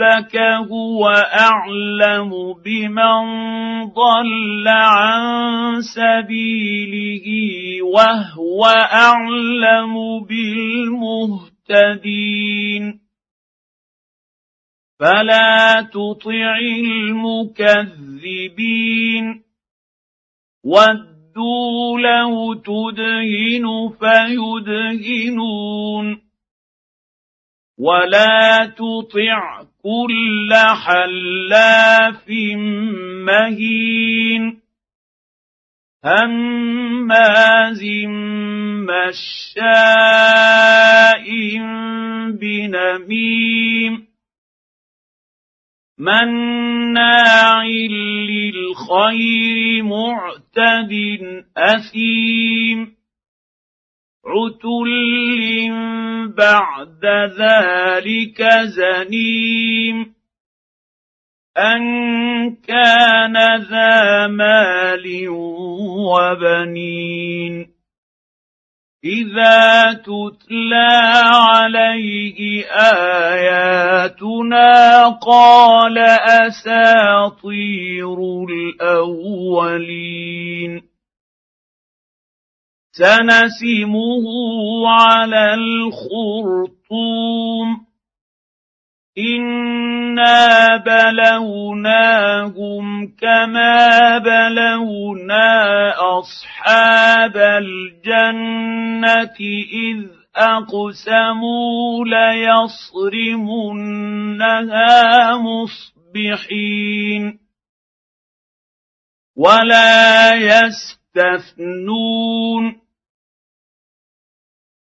ربك هو اعلم بمن ضل عن سبيله وهو اعلم بالمهتدين فلا تطع المكذبين ودوا لو تدهن فيدهنون ولا تطع كل حلاف مهين هماز مشاء بنميم مناع للخير معتد اثيم عتل بعد ذلك زنيم ان كان ذا مال وبنين اذا تتلى عليه اياتنا قال اساطير الاولين سنسمه على الخرطوم. انا بلوناهم كما بلونا اصحاب الجنه اذ اقسموا ليصرمنها مصبحين ولا يستثنون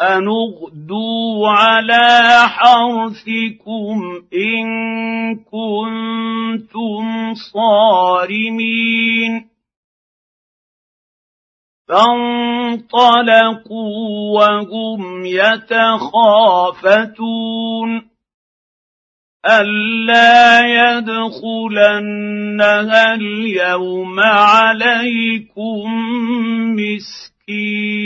أن اغدوا على حرثكم إن كنتم صارمين فانطلقوا وهم يتخافتون ألا يدخلنها اليوم عليكم مسكين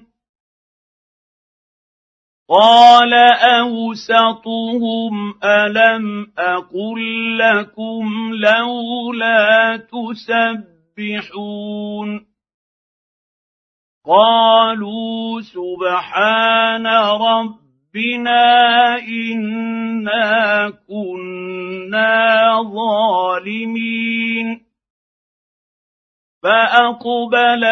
قال أوسطهم ألم أقل لكم لولا تسبحون قالوا سبحان ربنا إنا كنا ظالمين فأقبل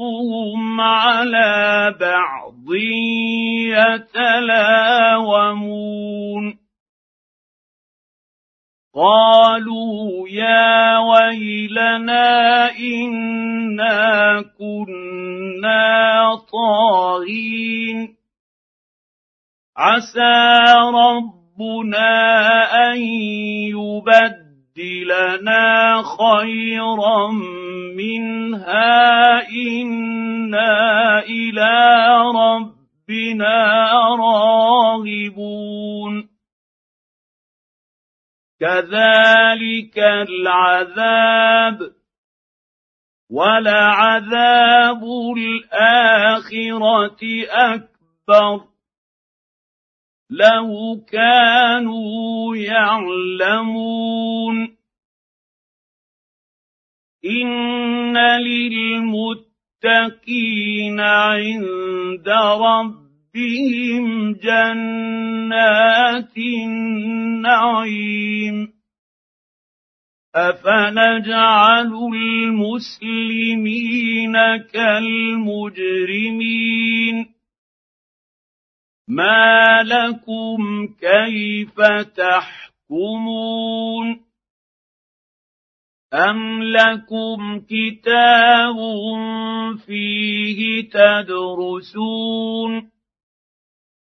بعضهم على بعض يتلاومون. قالوا يا ويلنا إنا كنا طاغين. عسى رب ربنا أن يبدلنا خيرا منها إنا إلى ربنا راغبون. كذلك العذاب ولعذاب الآخرة أكبر. لو كانوا يعلمون للمتقين عند ربهم جنات النعيم افنجعل المسلمين كالمجرمين ما لكم كيف تحكمون ام لكم كتاب فيه تدرسون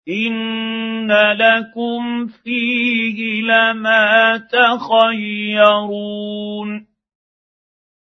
ان لكم فيه لما تخيرون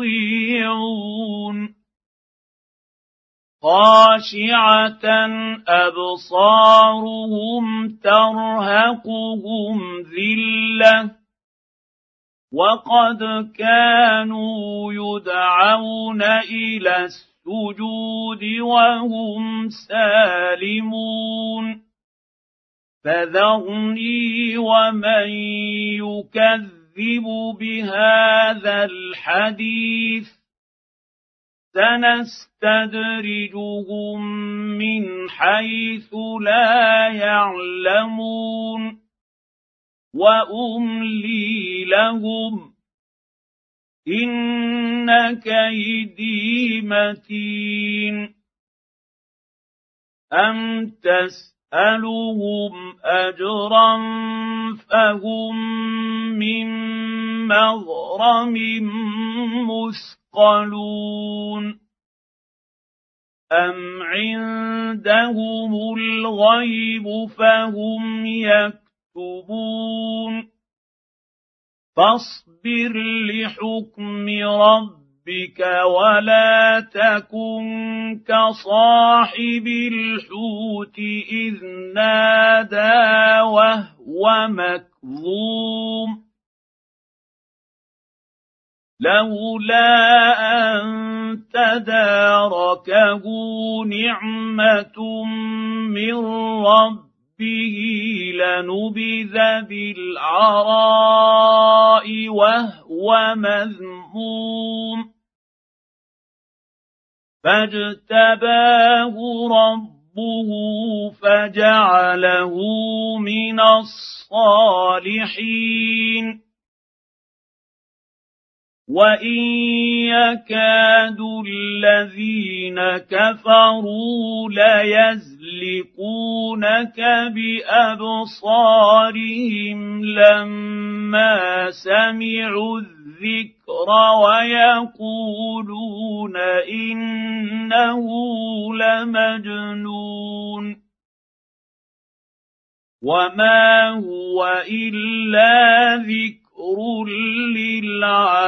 يستطيعون خاشعة أبصارهم ترهقهم ذلة وقد كانوا يدعون إلى السجود وهم سالمون فذرني ومن يكذب بهذا الحديث سنستدرجهم من حيث لا يعلمون واملي لهم ان كيدي متين ام تسالهم اجرا فهم من مغرم مثقلون ام عندهم الغيب فهم يكتبون فاصبر لحكم ربك ولا تكن كصاحب الحوت إذ نادى وهو مكظوم. لولا أن تداركه نعمة من رب به لنبذ بالعراء وهو مذموم. فاجتباه ربه فجعله من الصالحين. وان يكاد الذين كفروا ليزلقونك بابصارهم لما سمعوا الذكر ويقولون انه لمجنون وما هو الا ذكر للعالمين.